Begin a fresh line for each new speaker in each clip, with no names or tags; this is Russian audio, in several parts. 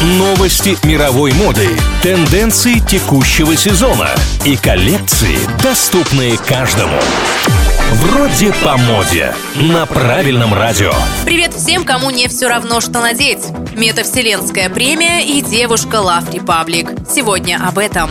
Новости мировой моды, тенденции текущего сезона и коллекции, доступные каждому. Вроде по моде. На правильном радио.
Привет всем, кому не все равно, что надеть. Метавселенская премия и девушка Love Republic. Сегодня об этом.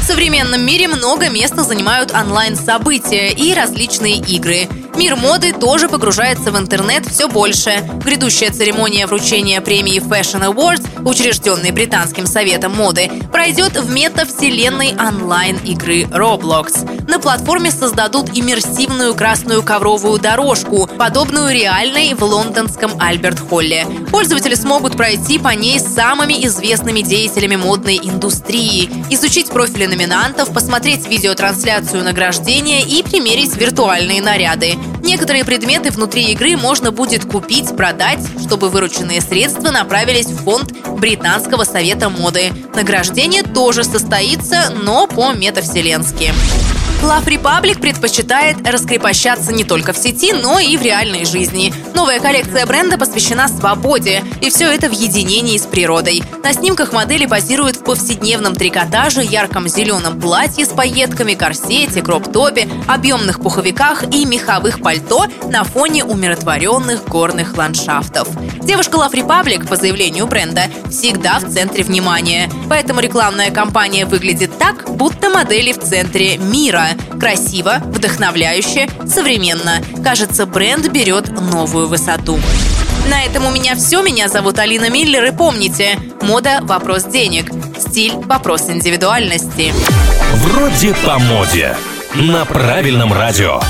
В современном мире много места занимают онлайн-события и различные игры – Мир моды тоже погружается в интернет все больше. Грядущая церемония вручения премии Fashion Awards, учрежденной Британским советом моды, пройдет в метавселенной онлайн-игры Roblox. На платформе создадут иммерсивную красную ковровую дорожку, подобную реальной в лондонском Альберт-Холле. Пользователи смогут пройти по ней с самыми известными деятелями модной индустрии, изучить профили номинантов, посмотреть видеотрансляцию награждения и примерить виртуальные наряды. Некоторые предметы внутри игры можно будет купить, продать, чтобы вырученные средства направились в фонд Британского совета моды. Награждение тоже состоится, но по-метавселенски. Love Republic предпочитает раскрепощаться не только в сети, но и в реальной жизни. Новая коллекция бренда посвящена свободе, и все это в единении с природой. На снимках модели позируют в повседневном трикотаже, ярком зеленом платье с пайетками, корсете, кроп-топе, объемных пуховиках и меховых пальто на фоне умиротворенных горных ландшафтов. Девушка Love Republic, по заявлению бренда, всегда в центре внимания. Поэтому рекламная кампания выглядит так, будто модели в центре мира. Красиво, вдохновляюще, современно. Кажется, бренд берет новую высоту. На этом у меня все. Меня зовут Алина Миллер. И помните, мода – вопрос денег. Стиль – вопрос индивидуальности.
Вроде по моде. На правильном радио.